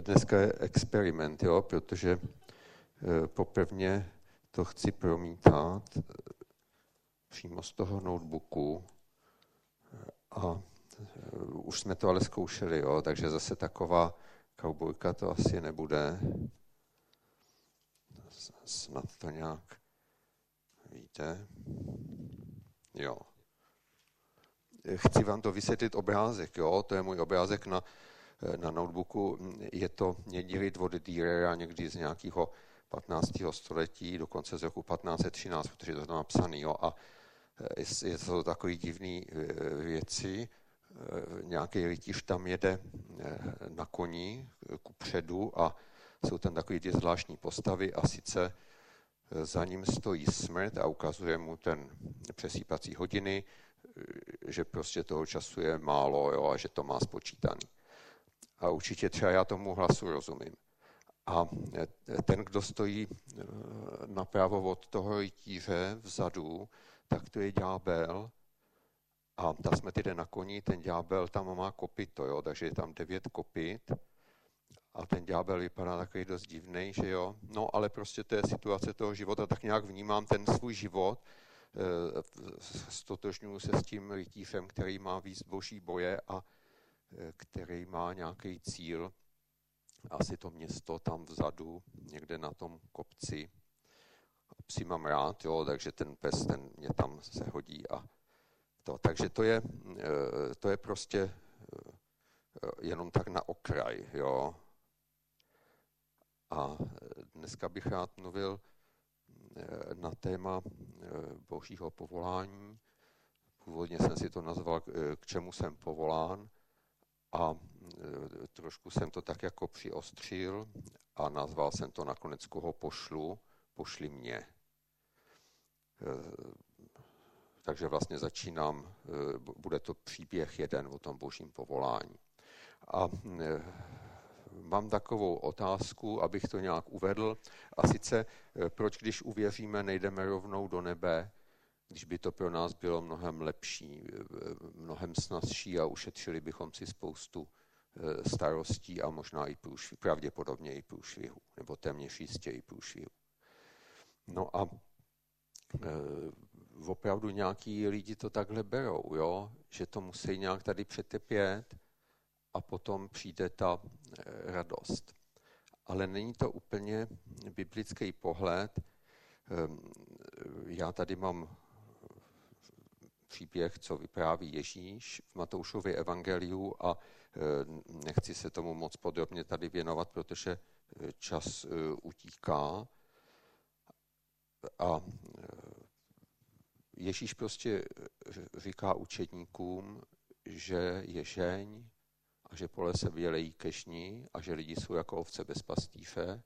dneska je experiment, jo, protože eh, poprvně to chci promítat eh, přímo z toho notebooku a už jsme to ale zkoušeli, jo, takže zase taková kaubojka to asi nebude. Snad to nějak víte. Jo. Chci vám to vysvětlit obrázek, jo, to je můj obrázek na na notebooku. Je to někdy od Dürera, někdy z nějakého 15. století, dokonce z roku 1513, protože to je napsaný. Jo. A e, je to takové divné e, věci. E, nějaký rytíř tam jede na koni ku předu a jsou tam takové ty zvláštní postavy a sice za ním stojí smrt a ukazuje mu ten přesýpací hodiny, že prostě toho času je málo jo, a že to má spočítaný a určitě třeba já tomu hlasu rozumím. A ten, kdo stojí eh, napravo od toho rytíře vzadu, tak to je ďábel. A ta jsme tedy na koni, ten ďábel tam má kopito, jo, takže je tam devět kopit. A ten ďábel vypadá takový dost divný, že jo. No, ale prostě to je situace toho života, tak nějak vnímám ten svůj život, eh, stotožňuji se s tím rytířem, který má víc boží boje a který má nějaký cíl, asi to město tam vzadu, někde na tom kopci. Psi mám rád, jo, takže ten pes, ten mě tam se hodí a to. Takže to je, eh, to je prostě eh, jenom tak na okraj, jo. A dneska bych rád mluvil eh, na téma božího povolání. Původně jsem si to nazval, k čemu jsem povolán a e, trošku jsem to tak jako přiostřil a nazval jsem to nakonec koho pošlu, pošli mě. E, takže vlastně začínám, e, bude to příběh jeden o tom božím povolání. A mám takovou otázku, abych to nějak uvedl, a sice proč, když uvěříme, nejdeme rovnou do nebe, když by to pro nás bylo mnohem lepší, mnohem snazší a ušetřili bychom si spoustu eh, starostí a možná i průšvih, pravděpodobně i průšvihu, nebo téměř jistě i průšvihu. No a e, opravdu nějaký lidi to takhle berou, jo? že to musí nějak tady přetepět a potom přijde ta radost. Ale není to úplně biblický pohled. E, já tady mám příběh, co vypráví Ježíš v Matoušově evangeliu a e, nechci se tomu moc podrobně tady věnovat, protože e, čas e, utíká. A Ježíš prostě říká učedníkům, že je žeň a že pole se vylejí kežní a že lidi jsou jako ovce bez pastýře,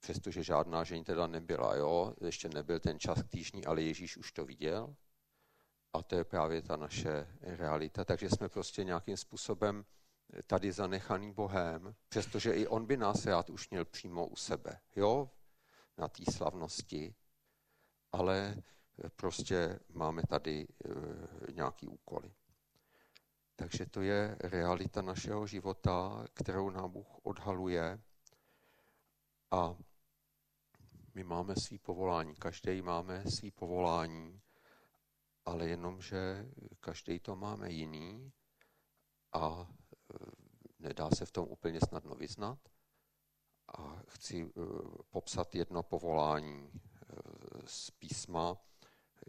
přestože žádná žeň teda nebyla, jo? ještě nebyl ten čas týžní, ale Ježíš už to viděl. A to je právě ta naše realita. Takže jsme prostě nějakým způsobem tady zanechaný Bohem, přestože i on by nás rád už měl přímo u sebe, jo, na té slavnosti, ale prostě máme tady e, nějaký úkoly. Takže to je realita našeho života, kterou nám Bůh odhaluje a my máme svý povolání, každý máme svý povolání ale jenom, že každý to máme jiný a e, nedá se v tom úplně snadno vyznat. A chci e, popsat jedno povolání e, z písma,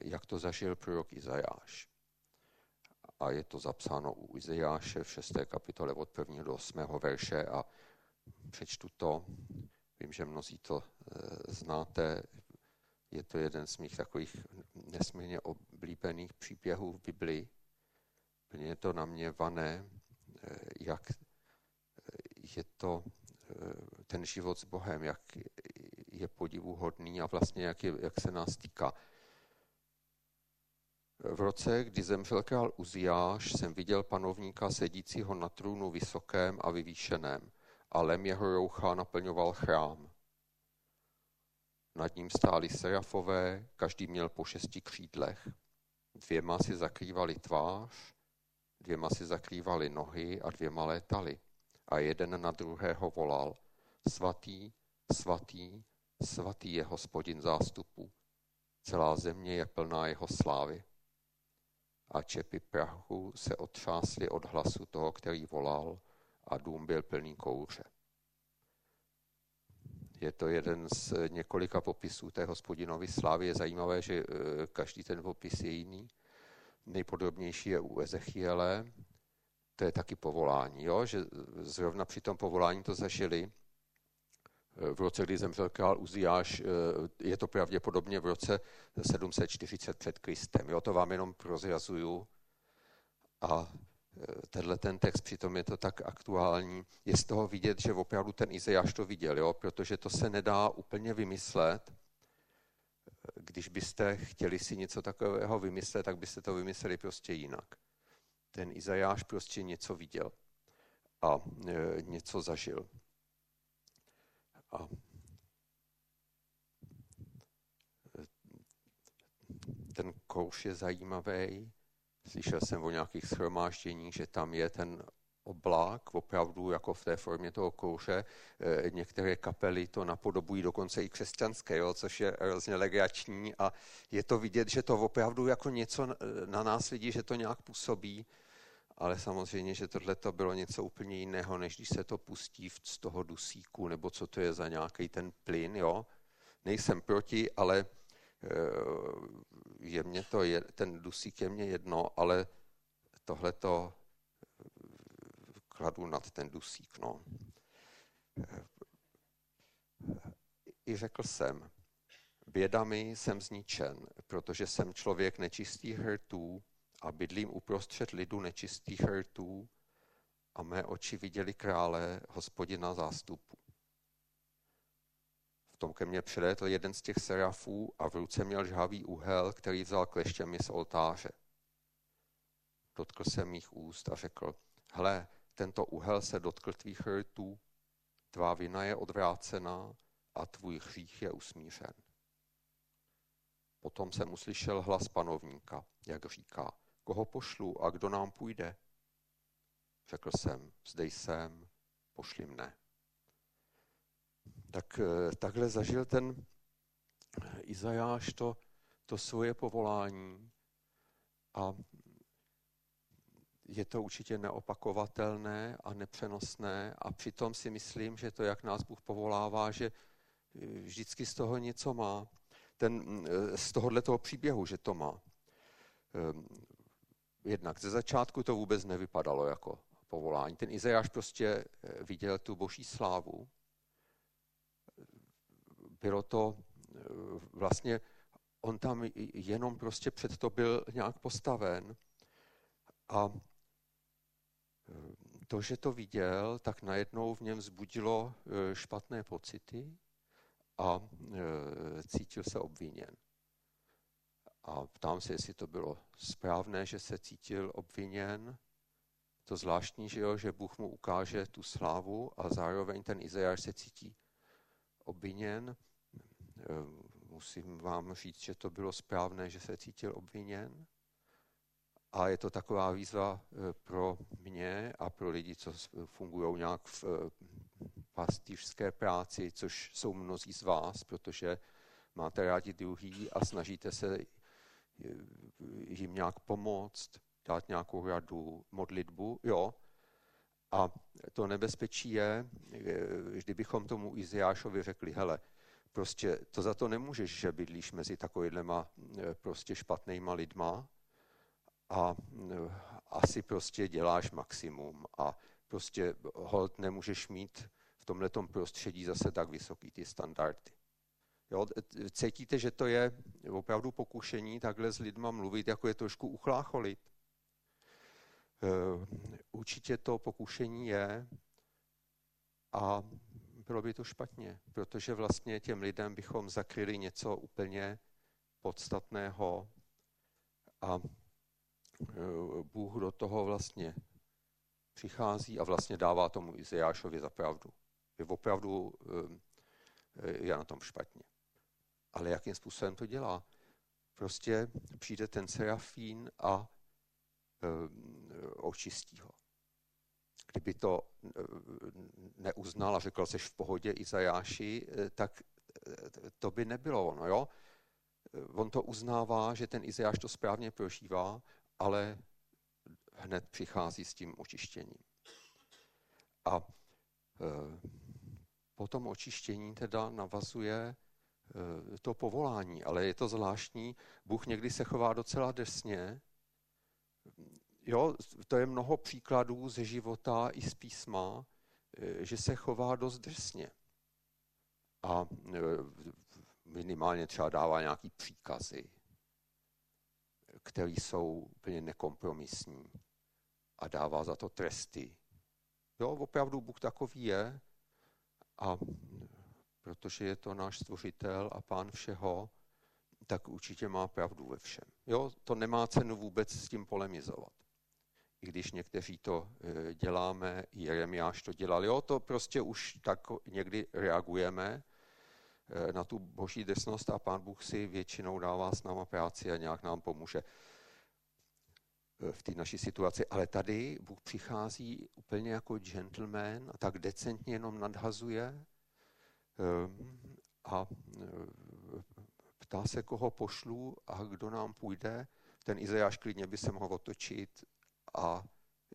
jak to zažil prorok Izajáš. A je to zapsáno u Izajáše v 6. kapitole od 1. do 8. verše a přečtu to. Vím, že mnozí to znáte, je to jeden z mých takových nesmírně oblíbených příběhů v Biblii. Plně je to na mě vané, eh, jak eh, je to eh, ten život s Bohem, jak je podivuhodný a vlastně jak, je, jak se nás týká. V roce, kdy zemřel král Uziáš, jsem viděl panovníka sedícího na trůnu vysokém a vyvýšeném a lem jeho roucha naplňoval chrám. Nad ním stáli serafové, každý měl po šesti křídlech. Dvěma si zakrývali tvář, dvěma si zakrývali nohy a dvěma létali. a jeden na druhého volal, svatý, svatý, svatý je hospodin zástupu. Celá země je plná jeho slávy. A čepy prachu se otřásly od hlasu toho, který volal a dům byl plný kouře. Je to jeden z několika popisů té hospodinovy slávy. Je zajímavé, že e, každý ten popis je jiný. Nejpodobnější je u Ezechiele, to je taky povolání, jo? že zrovna při tom povolání to zažili. V roce, kdy zemřel král Uziáš, je to pravděpodobně v roce 740 před Kristem. Jo? To vám jenom prozrazuju. A tenhle ten text, přitom je to tak aktuální, je z toho vidět, že opravdu ten Izajáš to viděl, jo? protože to se nedá úplně vymyslet. Když byste chtěli si něco takového vymyslet, tak byste to vymysleli prostě jinak. Ten Izajáš prostě něco viděl a e, něco zažil. A ten kouš je zajímavý, Slyšel jsem o nějakých schromážděních, že tam je ten oblák, opravdu jako v té formě toho kouře. E, některé kapely to napodobují dokonce i křesťanské, jo, což je hrozně legrační a je to vidět, že to opravdu jako něco na nás lidi, že to nějak působí, ale samozřejmě, že tohle to bylo něco úplně jiného, než když se to pustí z toho dusíku, nebo co to je za nějaký ten plyn, jo. Nejsem proti, ale je mě to, je, ten dusík je mě jedno, ale tohle to eh, kladu nad ten dusík. No. Eh, I řekl jsem, bědami jsem zničen, protože jsem člověk nečistých hrtů a bydlím uprostřed lidu nečistých hrtů a mé oči viděli krále, hospodina zástupu tom ke mně přilétl jeden z těch serafů a v ruce měl žhavý úhel, který vzal kleštěmi z oltáře. Dotkl se mých úst a řekl, hle, tento úhel se dotkl tvých rtů, tvá vina je odvrácená a tvůj hřích je usmířen. Potom jsem uslyšel hlas panovníka, jak říká, koho pošlu a kdo nám půjde? Řekl jsem, zde jsem, pošli mne tak eh, takhle zažil ten Izajáš to, to svoje povolání a je to určitě neopakovatelné a nepřenosné a přitom si myslím, že to, jak nás Bůh povolává, že eh, vždycky z toho něco má. Ten, eh, z tohohle toho příběhu, že to má. Jednak ze začátku to vůbec nevypadalo jako povolání. Ten Izajáš prostě viděl tu boží slávu bylo to eh, vlastně, on tam jenom prostě před to byl nějak postaven a eh, to, že to viděl, tak najednou v něm zbudilo eh, špatné pocity a cítil se obviněn. A ptám se, jestli to bylo správné, že se cítil obviněn. To zvláštní, že, jo, že Bůh mu ukáže tu slávu a zároveň ten Izajáš se cítí obviněn. Eh, musím vám říct, že to bylo správné, že se cítil obviněn. A je to taková výzva eh, pro mě a pro lidi, co fungují nějak v eh, pastýřské práci, což jsou mnozí z vás, protože máte rádi druhý a snažíte se jim nějak pomoct, dát nějakou radu, modlitbu, jo. A to nebezpečí je, kdybychom tomu Iziášovi řekli, hele, Prostě to za to nemůžeš, že bydlíš mezi takovýhlema e, prostě špatnýma lidma a e, asi prostě děláš maximum a prostě hold nemůžeš mít v tomhletom prostředí zase tak vysoký ty standardy. Jo, cítíte, že to je opravdu pokušení takhle s lidma mluvit, jako je trošku uchlácholit? E, určitě to pokušení je a bylo by to špatně, protože vlastně těm lidem bychom zakryli něco úplně podstatného a e, Bůh do toho vlastně přichází a vlastně dává tomu Izajášovi za pravdu. Je opravdu e, je na tom špatně. Ale jakým způsobem to dělá? Prostě přijde ten serafín a e, očistí ho. Kdyby to uznal a řekl, jsi v pohodě Izajáši, tak to by nebylo ono, jo? On to uznává, že ten Izajáš to správně prožívá, ale hned přichází s tím očištěním. A po tom očištění teda navazuje to povolání, ale je to zvláštní. Bůh někdy se chová docela drsně, jo, to je mnoho příkladů ze života i z písma, eh, že se chová dost drsně. A eh, minimálně třeba dává nějaký příkazy, které jsou úplně nekompromisní a dává za to tresty. Jo, opravdu Bůh takový je a protože je to náš stvořitel a pán všeho, tak určitě má pravdu ve všem. Jo, to nemá cenu vůbec s tím polemizovat i když někteří to e, děláme, Jeremiáš to dělal, jo, to prostě už tak někdy reagujeme e, na tu boží drsnost a pán Bůh si většinou dává s náma práci a nějak nám pomůže e, v té naší situaci. Ale tady Bůh přichází úplně jako gentleman a tak decentně jenom nadhazuje a ptá se, koho pošlu a kdo nám půjde. Ten Izajáš klidně by se mohl otočit a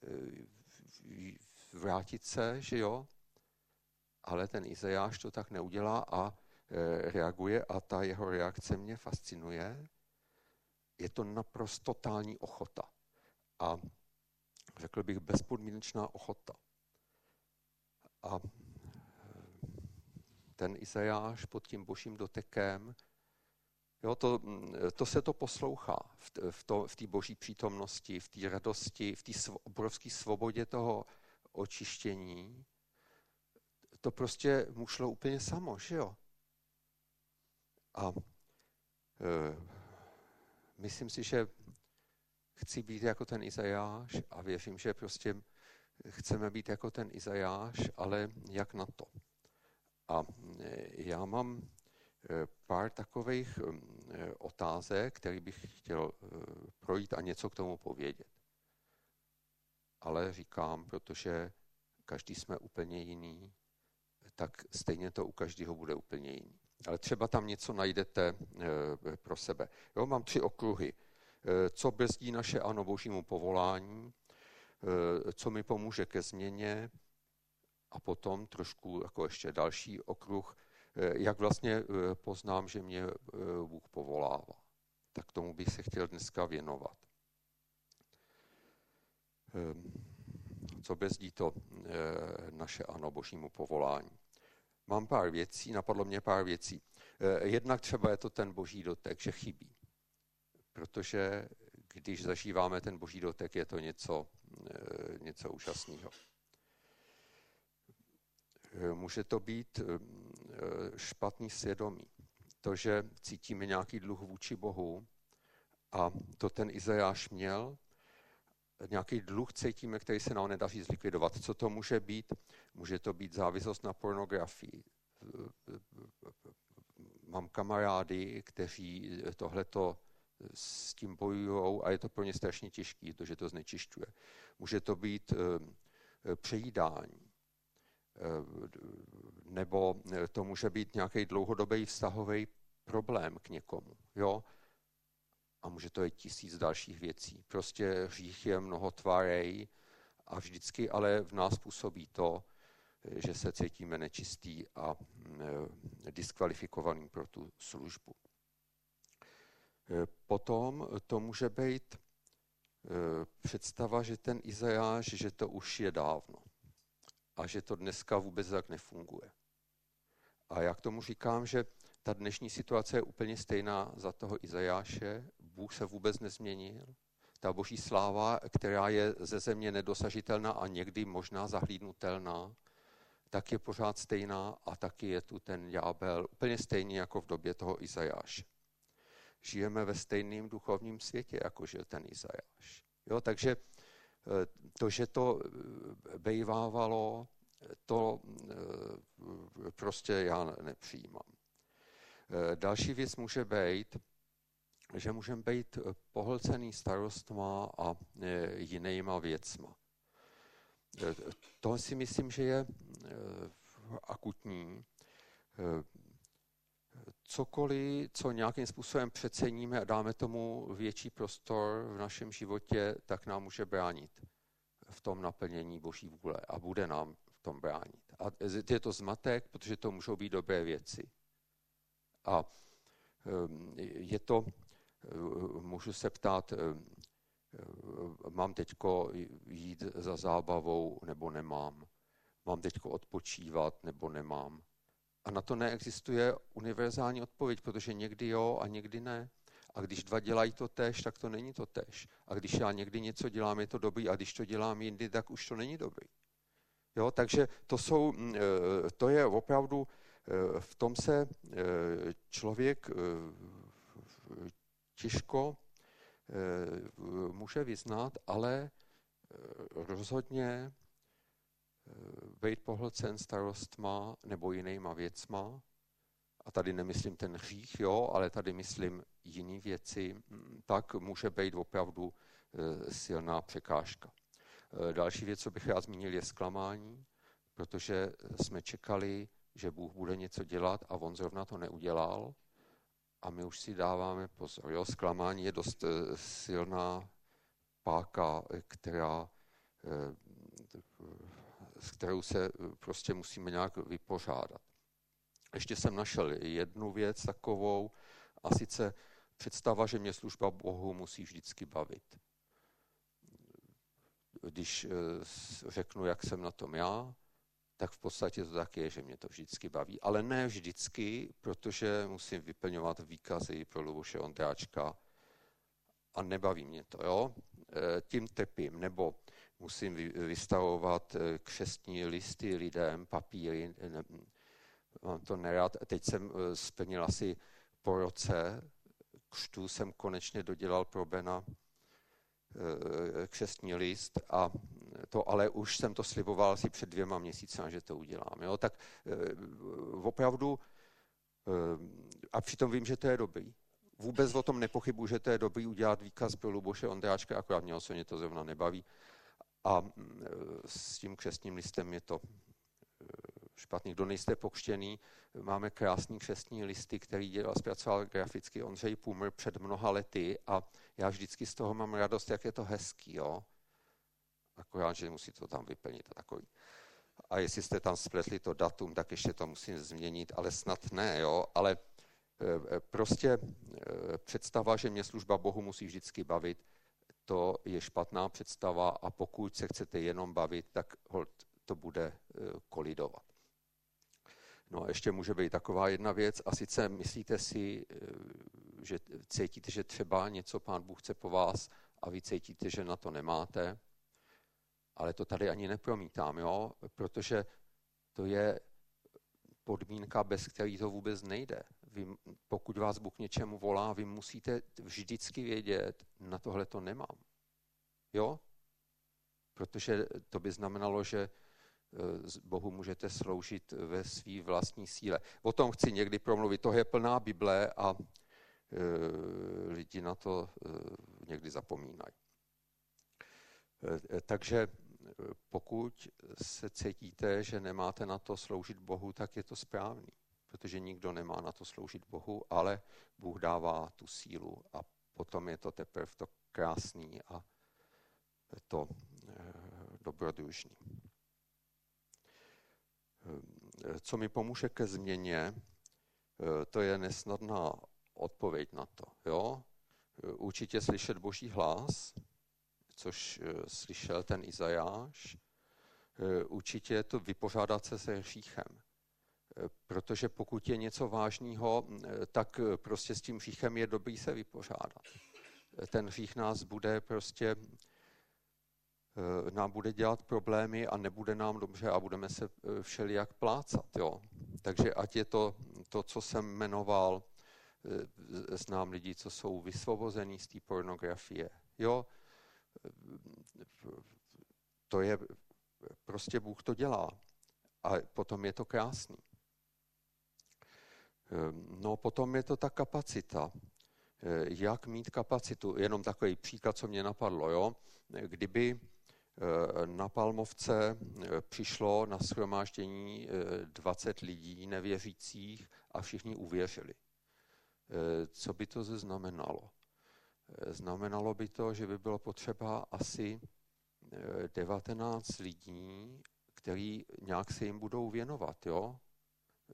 e, vrátit se, že jo? Ale ten Izajáš to tak neudělá a e, reaguje a ta jeho reakce mě fascinuje. Je to naprosto totální ochota. A řekl bych bezpodmínečná ochota. A e, ten Izajáš pod tím božím dotekem Jo, to, to se to poslouchá v, to, v té boží přítomnosti, v té radosti, v té svo, obrovské svobodě toho očištění. To prostě mu šlo úplně samo, že jo? A e, myslím si, že chci být jako ten Izajáš a věřím, že prostě chceme být jako ten Izajáš, ale jak na to? A e, já mám pár takových eh, otázek, které bych chtěl eh, projít a něco k tomu povědět. Ale říkám, protože každý jsme úplně jiný, tak stejně to u každého bude úplně jiný. Ale třeba tam něco najdete pro sebe. Jo, mám tři okruhy. Co brzdí naše ano božímu povolání, co mi pomůže ke změně a potom trošku jako ještě další okruh, Eh, jak vlastně eh, poznám, že mě eh, Bůh povolává. Tak tomu bych se chtěl dneska věnovat. Co bezdí to naše ano božímu povolání? Mám pár věcí, napadlo mě pár věcí. Jednak třeba je to ten boží dotek, že chybí. Protože když zažíváme ten boží dotek, je to něco, něco úžasného. Může to být Eh, špatný svědomí. To, že cítíme nějaký dluh vůči Bohu a to ten Izajáš měl, nějaký dluh cítíme, který se nám nedaří zlikvidovat. Co to může být? Může to být závislost na pornografii. Mám kamarády, kteří tohleto s tím bojují a je to pro ně strašně těžké, to, že to znečišťuje. Může to být eh, přejídání nebo to může být nějaký dlouhodobý vztahový problém k někomu. Jo? A může to být tisíc dalších věcí. Prostě hřích je mnoho tvarej a vždycky ale v nás působí to, že se cítíme nečistý a eh, diskvalifikovaný pro tu službu. Eh, potom to může být představa, že ten Izajáš, že to už je dávno a že to dneska vůbec tak nefunguje. A já k tomu říkám, že ta dnešní situace je úplně stejná za toho Izajáše. Bůh se vůbec nezměnil. Ta boží sláva, která je ze země nedosažitelná a někdy možná zahlídnutelná, tak je pořád stejná a taky je tu ten ďábel úplně stejný jako v době toho Izajáše. Žijeme ve stejném duchovním světě, jako žil ten Izajáš. Jo, takže to, že to eh, bejvávalo, to eh, prostě já nepřijímám. Eh, další věc může být, že můžeme být pohlcený starostma a jinýma věcma. To si myslím, že je akutní. Cokoliv, co nějakým způsobem přeceníme a dáme tomu větší prostor v našem životě, tak nám může bránit v tom naplnění Boží vůle a bude nám v tom bránit. A je to zmatek, protože to můžou být dobré věci. A ehm, je to, ehm, můžu se ptát, ehm, mám teďko jít za zábavou nebo nemám. Mám teďko odpočívat nebo nemám. A na to neexistuje univerzální odpověď, protože někdy jo a někdy ne. A když dva dělají to tež, tak to není to tež. A když já někdy něco dělám, je to dobrý, a když to dělám jindy, tak už to není dobrý. Jo, takže to, jsou, mm, eh, to je opravdu, eh, v tom se eh, člověk těžko může vyznat, ale rozhodně být pohlcen starostma nebo jinýma věcma, a tady nemyslím ten hřích, jo, ale tady myslím jiné věci, tak může být opravdu silná překážka. Eh, další věc, co bych rád zmínil, je zklamání, protože jsme čekali, že Bůh bude něco dělat a on zrovna to neudělal a my už si dáváme pozor. Jo? Zklamání je dost eh, silná páka, která, s kterou se prostě musíme nějak vypořádat. Ještě jsem našel jednu věc takovou, a sice představa, že mě služba Bohu musí vždycky bavit když eh, řeknu, jak jsem na tom já, tak v podstatě to tak je, že mě to vždycky baví. Ale ne vždycky, protože musím vyplňovat výkazy pro Luboše Ondráčka a nebaví mě to. Jo? Eh, tím trpím. Nebo musím vystavovat eh, křestní listy lidem, papíry. Mám to nerad. Teď jsem splnil asi po roce křtu, jsem konečně dodělal pro Bena Eh, křestní list a to ale už jsem to sliboval asi před dvěma měsíci, že to udělám. Jo? Tak eh, opravdu, eh, a přitom vím, že to je dobrý. Vůbec o tom nepochybuji, že to je dobrý udělat výkaz pro Luboše Ondráčka, akorát mě osobně to zrovna nebaví. A s tím křestním listem je to špatný. Kdo nejste pokštěný, máme krásný křestní listy, který dělal, zpracoval graficky Ondřej Pumr před mnoha lety a já vždycky z toho mám radost, jak je to hezký, jo. Akorát, že musí to tam vyplnit a takový. A jestli jste tam spletli to datum, tak ještě to musím změnit, ale snad ne, jo. Ale e, e, prostě e, představa, že mě služba Bohu musí vždycky bavit, to je špatná představa a pokud se chcete jenom bavit, tak hold, to bude kolidovat. No a ještě může být taková jedna věc, a sice myslíte si, eh, že cítíte, že třeba něco pán Bůh chce po vás a vy cítíte, že na to nemáte, ale to tady ani nepromítám, jo? protože to je podmínka, bez který to vůbec nejde. Vy, pokud vás Bůh něčemu volá, vy musíte vždycky vědět, na tohle to nemám. Jo? Protože to by znamenalo, že Eh, Bohu můžete sloužit ve své vlastní síle. O tom chci někdy promluvit. To je plná Bible a e, lidi na to e, někdy zapomínají. E, takže pokud se cítíte, že nemáte na to sloužit Bohu, tak je to správný, protože nikdo nemá na to sloužit Bohu, ale Bůh dává tu sílu a potom je to teprve to krásný a to dobrodružný. Eh, co mi pomůže ke změně, eh, to je nesnadná odpověď na to. Jo? Eh, určitě slyšet boží hlas, což slyšel ten Izajáš. Určitě je to vypořádat se se hříchem. Protože pokud je něco vážného, tak prostě s tím hříchem je dobrý se vypořádat. Ten hřích nás bude prostě Eh, nám bude dělat problémy a nebude nám dobře a budeme se eh, všelijak plácat. Jo. Takže ať je to to, co jsem jmenoval, eh, znám lidi, co jsou vysvobození z té pornografie. Jo, to je, prostě Bůh to dělá. A potom je to krásný. No potom je to ta kapacita. Jak mít kapacitu? Jenom takový příklad, co mě napadlo. Jo? Kdyby Na Palmovce přišlo na shromáždění 20 lidí nevěřících a všichni uvěřili. Co by to znamenalo? Znamenalo by to, že by bylo potřeba asi 19 lidí, který nějak se jim budou věnovat. Jo?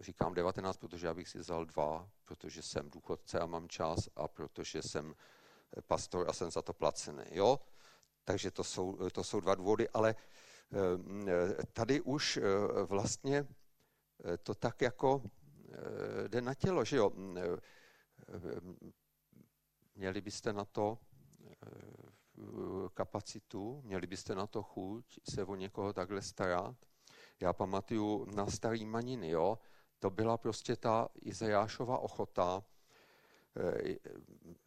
Říkám 19, protože já bych si vzal dva, protože jsem důchodce a mám čas a protože jsem pastor a jsem za to placený. Jo? Takže to jsou, to jsou dva důvody, ale eh, tady už eh, vlastně eh, to tak jako jde na tělo, že jo. Měli byste na to kapacitu, měli byste na to chuť se o někoho takhle starat. Já pamatuju na starý maniny, jo, to byla prostě ta Izajášova ochota. Eh,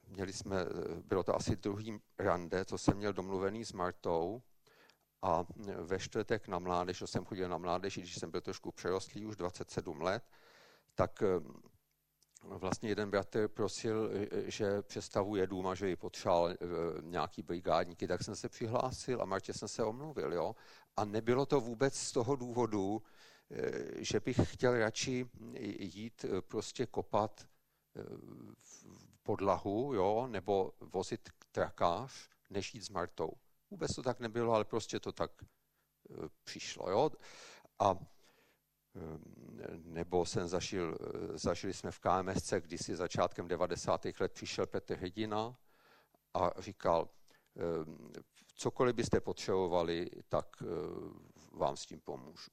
měli jsme, bylo to asi druhý rande, co jsem měl domluvený s Martou, a ve čtvrtek na mládež, jsem chodil na mládež, když jsem byl trošku přerostlý, už 27 let, tak eh, vlastně jeden bratr prosil, že představuje dům a že ji potřeboval eh, nějaký brigádníky, tak jsem se přihlásil a Martě jsem se omluvil. Jo? A nebylo to vůbec z toho důvodu, eh, že bych chtěl radši jít eh, prostě kopat podlahu, jo, nebo vozit trakář, než jít s Martou. Vůbec to tak nebylo, ale prostě to tak přišlo. Jo? A nebo jsem zažil, zažili jsme v KMSC, si začátkem 90. let přišel Petr Hrdina a říkal, cokoliv byste potřebovali, tak eh, vám s tím pomůžu.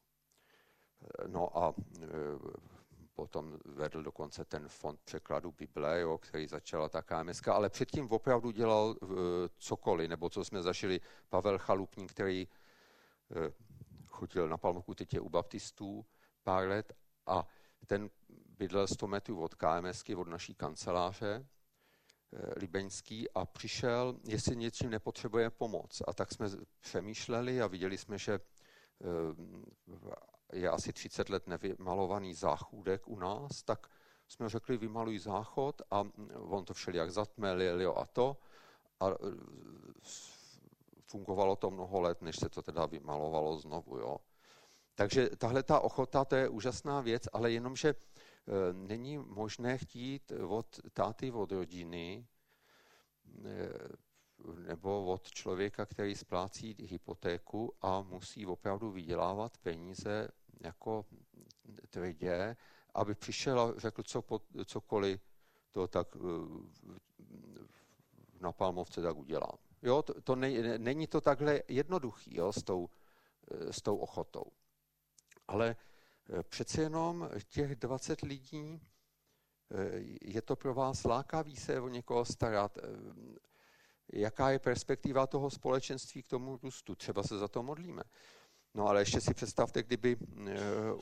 No a eh, potom vedl dokonce ten fond překladu Bible, jo, který začala ta KMSK, ale předtím opravdu dělal eh, cokoliv, nebo co jsme zažili. Pavel Chalupník, který chodil na Palmovku, teď je u baptistů, pár let. A ten bydlel 100 metrů od KMSky, od naší kanceláře, eh, Libeňský. A přišel, jestli něčím nepotřebuje pomoc. A tak jsme přemýšleli a viděli jsme, že je asi 30 let nevymalovaný záchůdek u nás, tak jsme řekli, vymaluj záchod a on to všelijak zatmelil a to. A eh, fungovalo to mnoho let, než se to teda vymalovalo znovu. Jo. Takže tahle ta ochota, to je úžasná věc, ale jenomže e, není možné chtít od táty, od rodiny, e, nebo od člověka, který splácí hypotéku a musí opravdu vydělávat peníze jako tvrdě, aby přišel a řekl co, cokoliv, to tak e, na Palmovce tak udělám. Jo, to, to ne, není to takhle jednoduchý jo, s, tou, s tou ochotou. Ale eh, přece jenom těch 20 lidí, eh, je to pro vás lákavý se o někoho starat? Eh, jaká je perspektiva toho společenství k tomu růstu? Třeba se za to modlíme. No ale ještě si představte, kdyby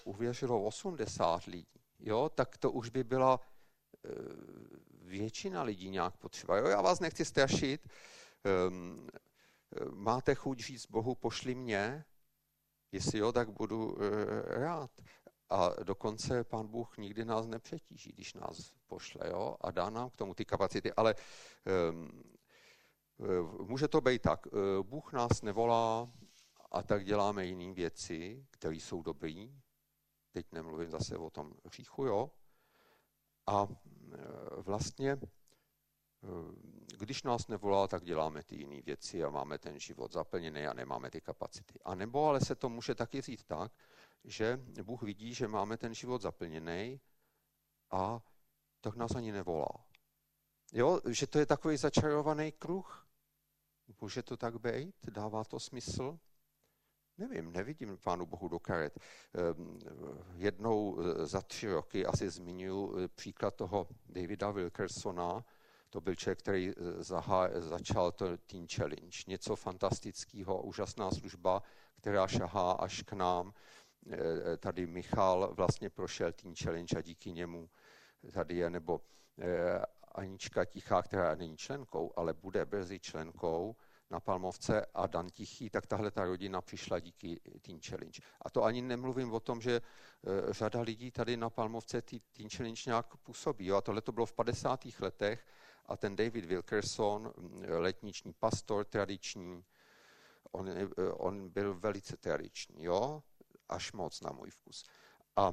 uvěřilo 80 lidí, jo, tak to už by byla většina lidí nějak potřeba. Jo, já vás nechci strašit, ehm, máte chuť říct Bohu, pošli mě, Jestli jo, tak budu eh, rád. A dokonce pán Bůh nikdy nás nepřetíží, když nás pošle jo? a dá nám k tomu ty kapacity. Ale um, může to být tak. Eh, Bůh nás nevolá a tak děláme jiné věci, které jsou dobré. Teď nemluvím zase o tom hříchu, jo. A vlastně když nás nevolá, tak děláme ty jiné věci a máme ten život zaplněný a nemáme ty kapacity. A nebo ale se to může taky říct tak, že Bůh vidí, že máme ten život zaplněný a tak nás ani nevolá. Jo, že to je takový začarovaný kruh. Může to tak být? Dává to smysl? Nevím, nevidím Pánu Bohu do karet. Ehm, jednou za tři roky asi zmiňuji eh, příklad toho Davida Wilkersona, to byl člověk, který eh, zahá, začal to Teen Challenge. Něco fantastického, úžasná služba, která šahá až k nám. Tady Michal vlastně prošel Teen Challenge a díky němu tady je, nebo Anička Tichá, která není členkou, ale bude brzy členkou na Palmovce a Dan Tichý, tak tahle ta rodina přišla díky Teen Challenge. A to ani nemluvím o tom, že řada lidí tady na Palmovce Teen Challenge nějak působí. Jo? A tohle to bylo v 50. letech a ten David Wilkerson, letniční pastor tradiční, on, on byl velice tradiční, jo, až moc na můj vkus. A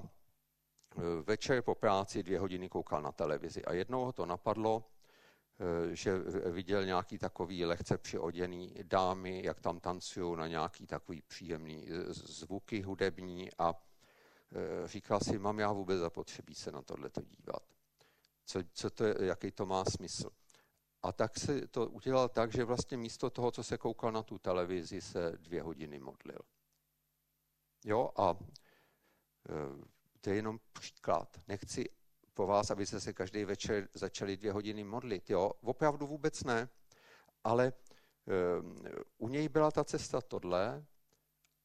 večer po práci dvě hodiny koukal na televizi a jednou ho to napadlo, že viděl nějaký takový lehce přioděný dámy, jak tam tancují na nějaký takový příjemný zvuky hudební a říkal si, mám já vůbec zapotřebí se na tohle dívat. Co, co to je, jaký to má smysl. A tak se to udělal tak, že vlastně místo toho, co se koukal na tu televizi, se dvě hodiny modlil. Jo, a to je jenom příklad. Nechci po vás, abyste se každý večer začali dvě hodiny modlit. Jo, opravdu vůbec ne. Ale e, u něj byla ta cesta tohle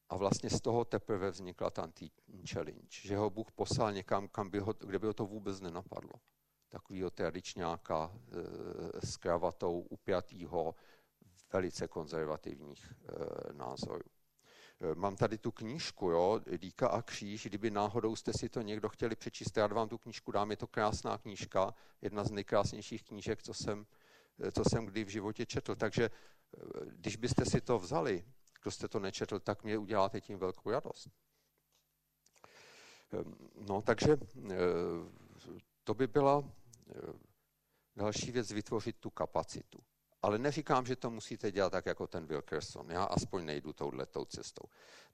a vlastně z toho teprve vznikla ta challenge, že ho Bůh poslal někam, kam by ho, kde by ho to vůbec nenapadlo takového tradičňáka e, s kravatou upjatýho velice konzervativních e, názorů. E, mám tady tu knížku, jo, Díka a kříž, kdyby náhodou jste si to někdo chtěli přečíst, já vám tu knížku dám, je to krásná knížka, jedna z nejkrásnějších knížek, co jsem, co jsem kdy v životě četl. Takže když byste si to vzali, kdo jste to nečetl, tak mě uděláte tím velkou radost. No, takže to by byla Eh, další věc vytvořit tu kapacitu. Ale neříkám, že to musíte dělat tak jako ten Wilkerson. Já aspoň nejdu touhletou cestou.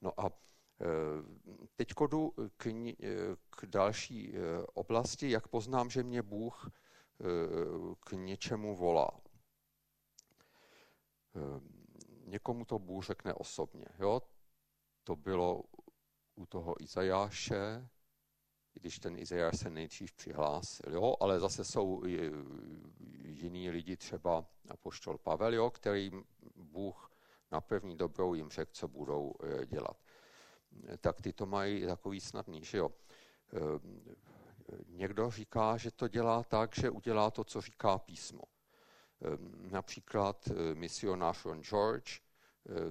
No a eh, teď jdu k, eh, k další oblasti, jak poznám, že mě Bůh k něčemu volá. Někomu to Bůh řekne osobně. Jo? To bylo u toho Izajáše, když ten Izajáš se nejdřív přihlásil, jo, ale zase jsou jiní lidi, třeba apoštol Pavel, jo, který Bůh na první dobrou jim řekl, co budou e, dělat. Tak ty to mají takový snadný, že jo. E, někdo říká, že to dělá tak, že udělá to, co říká písmo. E, například misionář Ron George,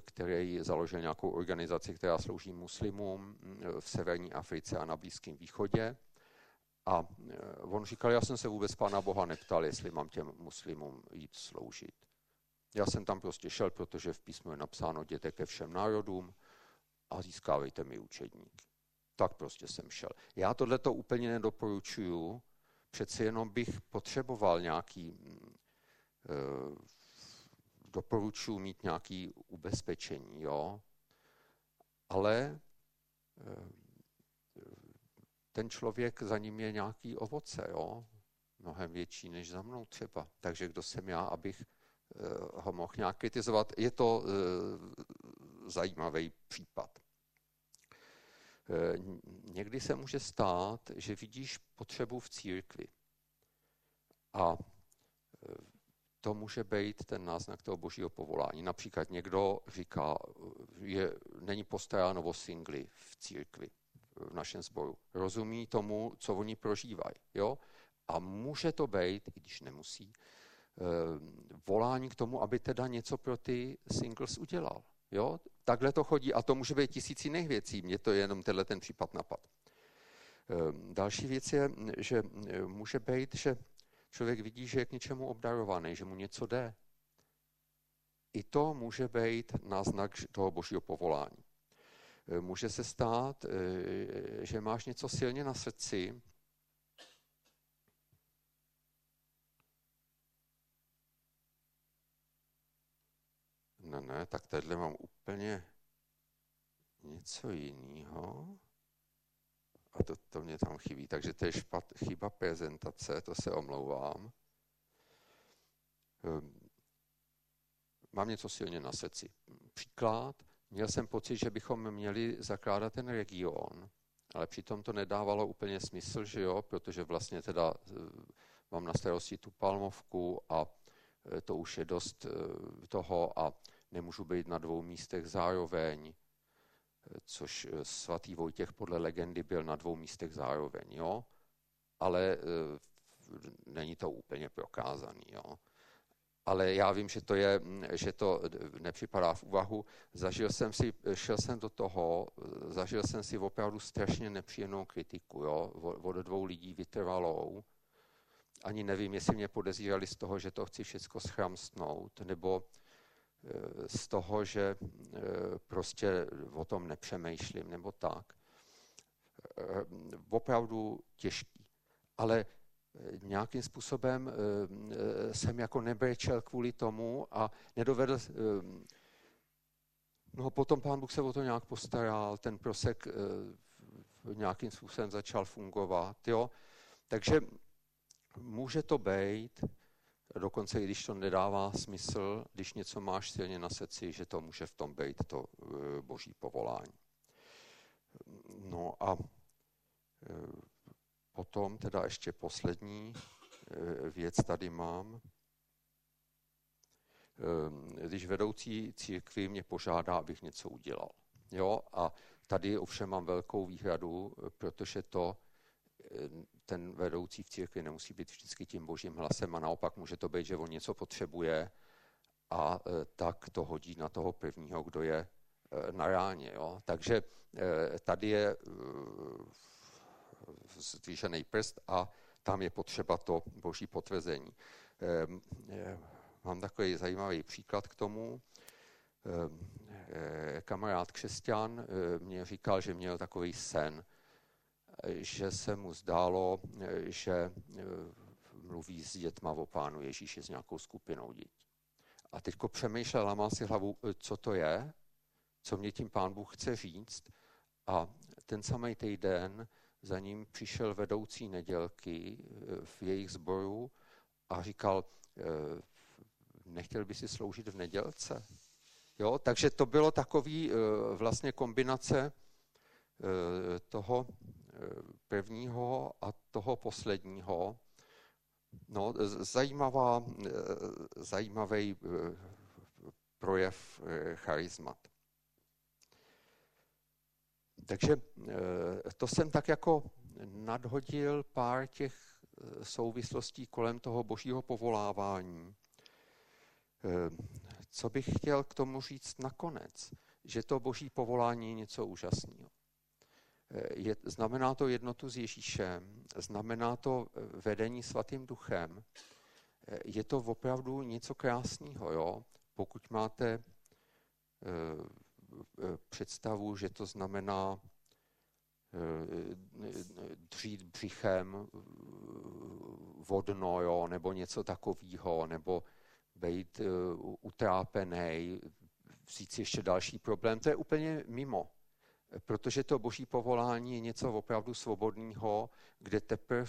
který založil nějakou organizaci, která slouží muslimům mm, v severní Africe a na Blízkém východě. A eh, on říkal, já jsem se vůbec Pána Boha neptal, jestli mám těm muslimům jít sloužit. Já jsem tam prostě šel, protože v písmu je napsáno jděte ke všem národům a získávejte mi učedník. Tak prostě jsem šel. Já tohle to úplně nedoporučuju, přeci jenom bych potřeboval nějaký uh, doporučuji mít nějaké ubezpečení, jo. Ale eh, ten člověk za ním je nějaký ovoce, jo. Mnohem větší než za mnou třeba. Takže kdo jsem já, abych eh, ho mohl nějak kritizovat. Je to eh, zajímavý případ. Někdy se může stát, že vidíš potřebu v církvi. A to může být ten náznak toho božího povolání. Například někdo říká, je, není postaráno o singly v církvi, v našem sboru. Rozumí tomu, co oni prožívají. Jo? A může to být, i když nemusí, eh, volání k tomu, aby teda něco pro ty singles udělal. Jo? Takhle to chodí a to může být tisíc jiných věcí. Mně to je jenom tenhle ten případ napad. Eh, další věc je, že eh, může být, že člověk vidí, že je k něčemu obdarovaný, že mu něco jde. I to může být náznak toho božího povolání. E, může se stát, e, že máš něco silně na srdci, Ne, ne, tak tady mám úplně něco jiného. A to, to mě tam chybí. Takže to je špat, chyba prezentace, to se omlouvám. Ehm, mám něco silně na srdci. Příklad, měl jsem pocit, že bychom měli zakládat ten region, ale přitom to nedávalo úplně smysl, že jo, protože vlastně teda eh, mám na starosti tu palmovku a eh, to už je dost eh, toho a nemůžu být na dvou místech zároveň což eh, svatý Vojtěch podle legendy byl na dvou místech zároveň, jo? ale eh, není to úplně prokázaný. Jo? Ale já vím, že to, je, mm, že to nepřipadá v úvahu. Zažil jsem si, šel jsem do toho, eh, zažil jsem si opravdu strašně nepříjemnou kritiku jo? od dvou lidí vytrvalou. Ani nevím, jestli mě podezírali z toho, že to chci všechno schramstnout, nebo z toho, že prostě o tom nepřemýšlím nebo tak. Opravdu těžký. Ale nějakým způsobem jsem jako nebrečel kvůli tomu a nedovedl No potom pán Bůh se o to nějak postaral, ten prosek nějakým způsobem začal fungovat. Jo? Takže může to být, dokonce i když to nedává smysl, když něco máš silně na srdci, že to může v tom být to e, boží povolání. No a e, potom teda ještě poslední věc tady mám. Když vedoucí církvi mě požádá, abych něco udělal. Jo? A tady ovšem mám velkou výhradu, protože to ten vedoucí v církvi nemusí být vždycky tím božím hlasem a naopak může to být, že on něco potřebuje a e, tak to hodí na toho prvního, kdo je e, na ráně. Jo? Takže tady je zdvížený prst a tam je potřeba to boží potvrzení. Ehm, Mám takový zajímavý příklad k tomu. Ehm, eh, kamarád křesťan eh, mě říkal, že měl takový sen, že se mu zdálo, eh, že mluví s dětma o pánu Ježíši s nějakou skupinou dětí. A teďko přemýšlel a má si hlavu, co to je, co mě tím pán Bůh chce říct. A ten samý týden za ním přišel vedoucí nedělky v jejich sboru a říkal, nechtěl by si sloužit v nedělce. Jo, takže to bylo takový eh, vlastně kombinace eh, toho eh, prvního a toho posledního. No, zajímavá, zajímavý projev charizmat. Takže to jsem tak jako nadhodil pár těch souvislostí kolem toho božího povolávání. Co bych chtěl k tomu říct nakonec? Že to boží povolání je něco úžasného. Ehm, je, znamená to jednotu s Ježíšem, znamená to eh, vedení svatým duchem. Ehm, je to opravdu něco krásného, jo? Pokud máte představu, že to znamená dřít břichem vodno, jo? nebo něco takového, nebo být utrápený, vzít si ještě další problém, to je úplně mimo. Protože to boží povolání je něco opravdu svobodného, kde teprve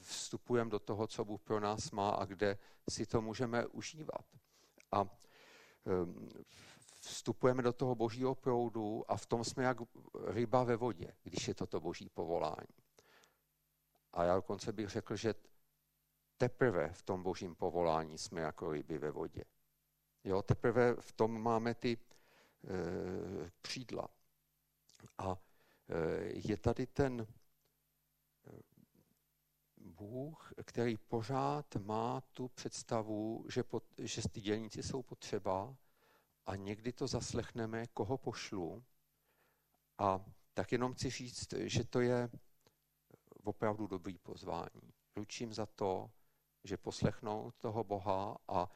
vstupujeme do toho, co Bůh pro nás má a kde si to můžeme užívat. A um, vstupujeme do toho božího proudu a v tom jsme jak ryba ve vodě, když je toto boží povolání. A já dokonce bych řekl, že teprve v tom božím povolání jsme jako ryby ve vodě. Jo, teprve v tom máme ty e, křídla. A e, je tady ten e, Bůh, který pořád má tu představu, že, pot, že ty dělníci jsou potřeba a někdy to zaslechneme, koho pošlu. A tak jenom chci říct, že to je opravdu dobrý pozvání. Ručím za to, že poslechnou toho Boha a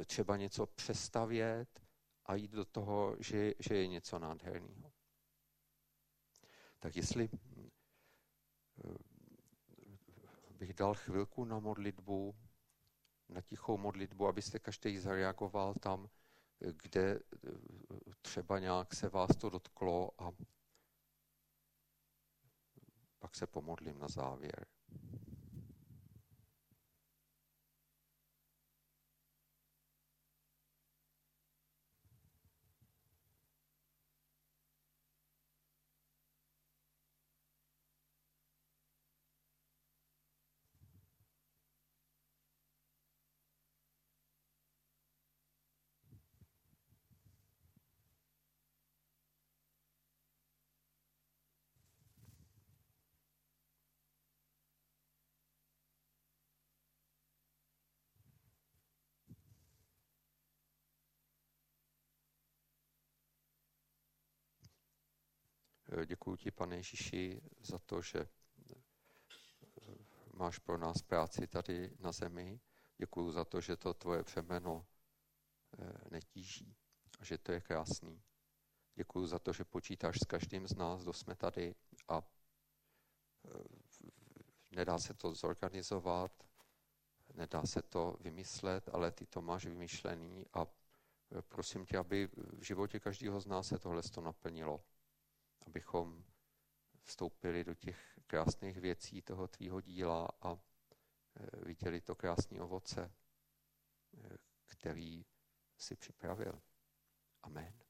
e, třeba něco přestavět a jít do toho, že, že je něco nádherného. Tak jestli e, bych dal chvilku na modlitbu, na tichou modlitbu, abyste každý zareagoval tam, kde e, třeba nějak se vás to dotklo a pak se pomodlím na závěr. Děkuji ti, pane Ježíši, za to, že eh, máš pro nás práci tady na zemi. Děkuji za to, že to tvoje přemeno netíží a že to je krásný. Děkuji za to, že počítáš s každým z nás, kdo jsme tady a nedá se to zorganizovat, nedá se to vymyslet, ale ty to máš vymyšlený a prosím tě, aby v životě každého z nás se tohle to naplnilo. Abychom vstoupili do těch krásných věcí toho tvýho díla a e, viděli to krásné ovoce, e, který si připravil. Amen.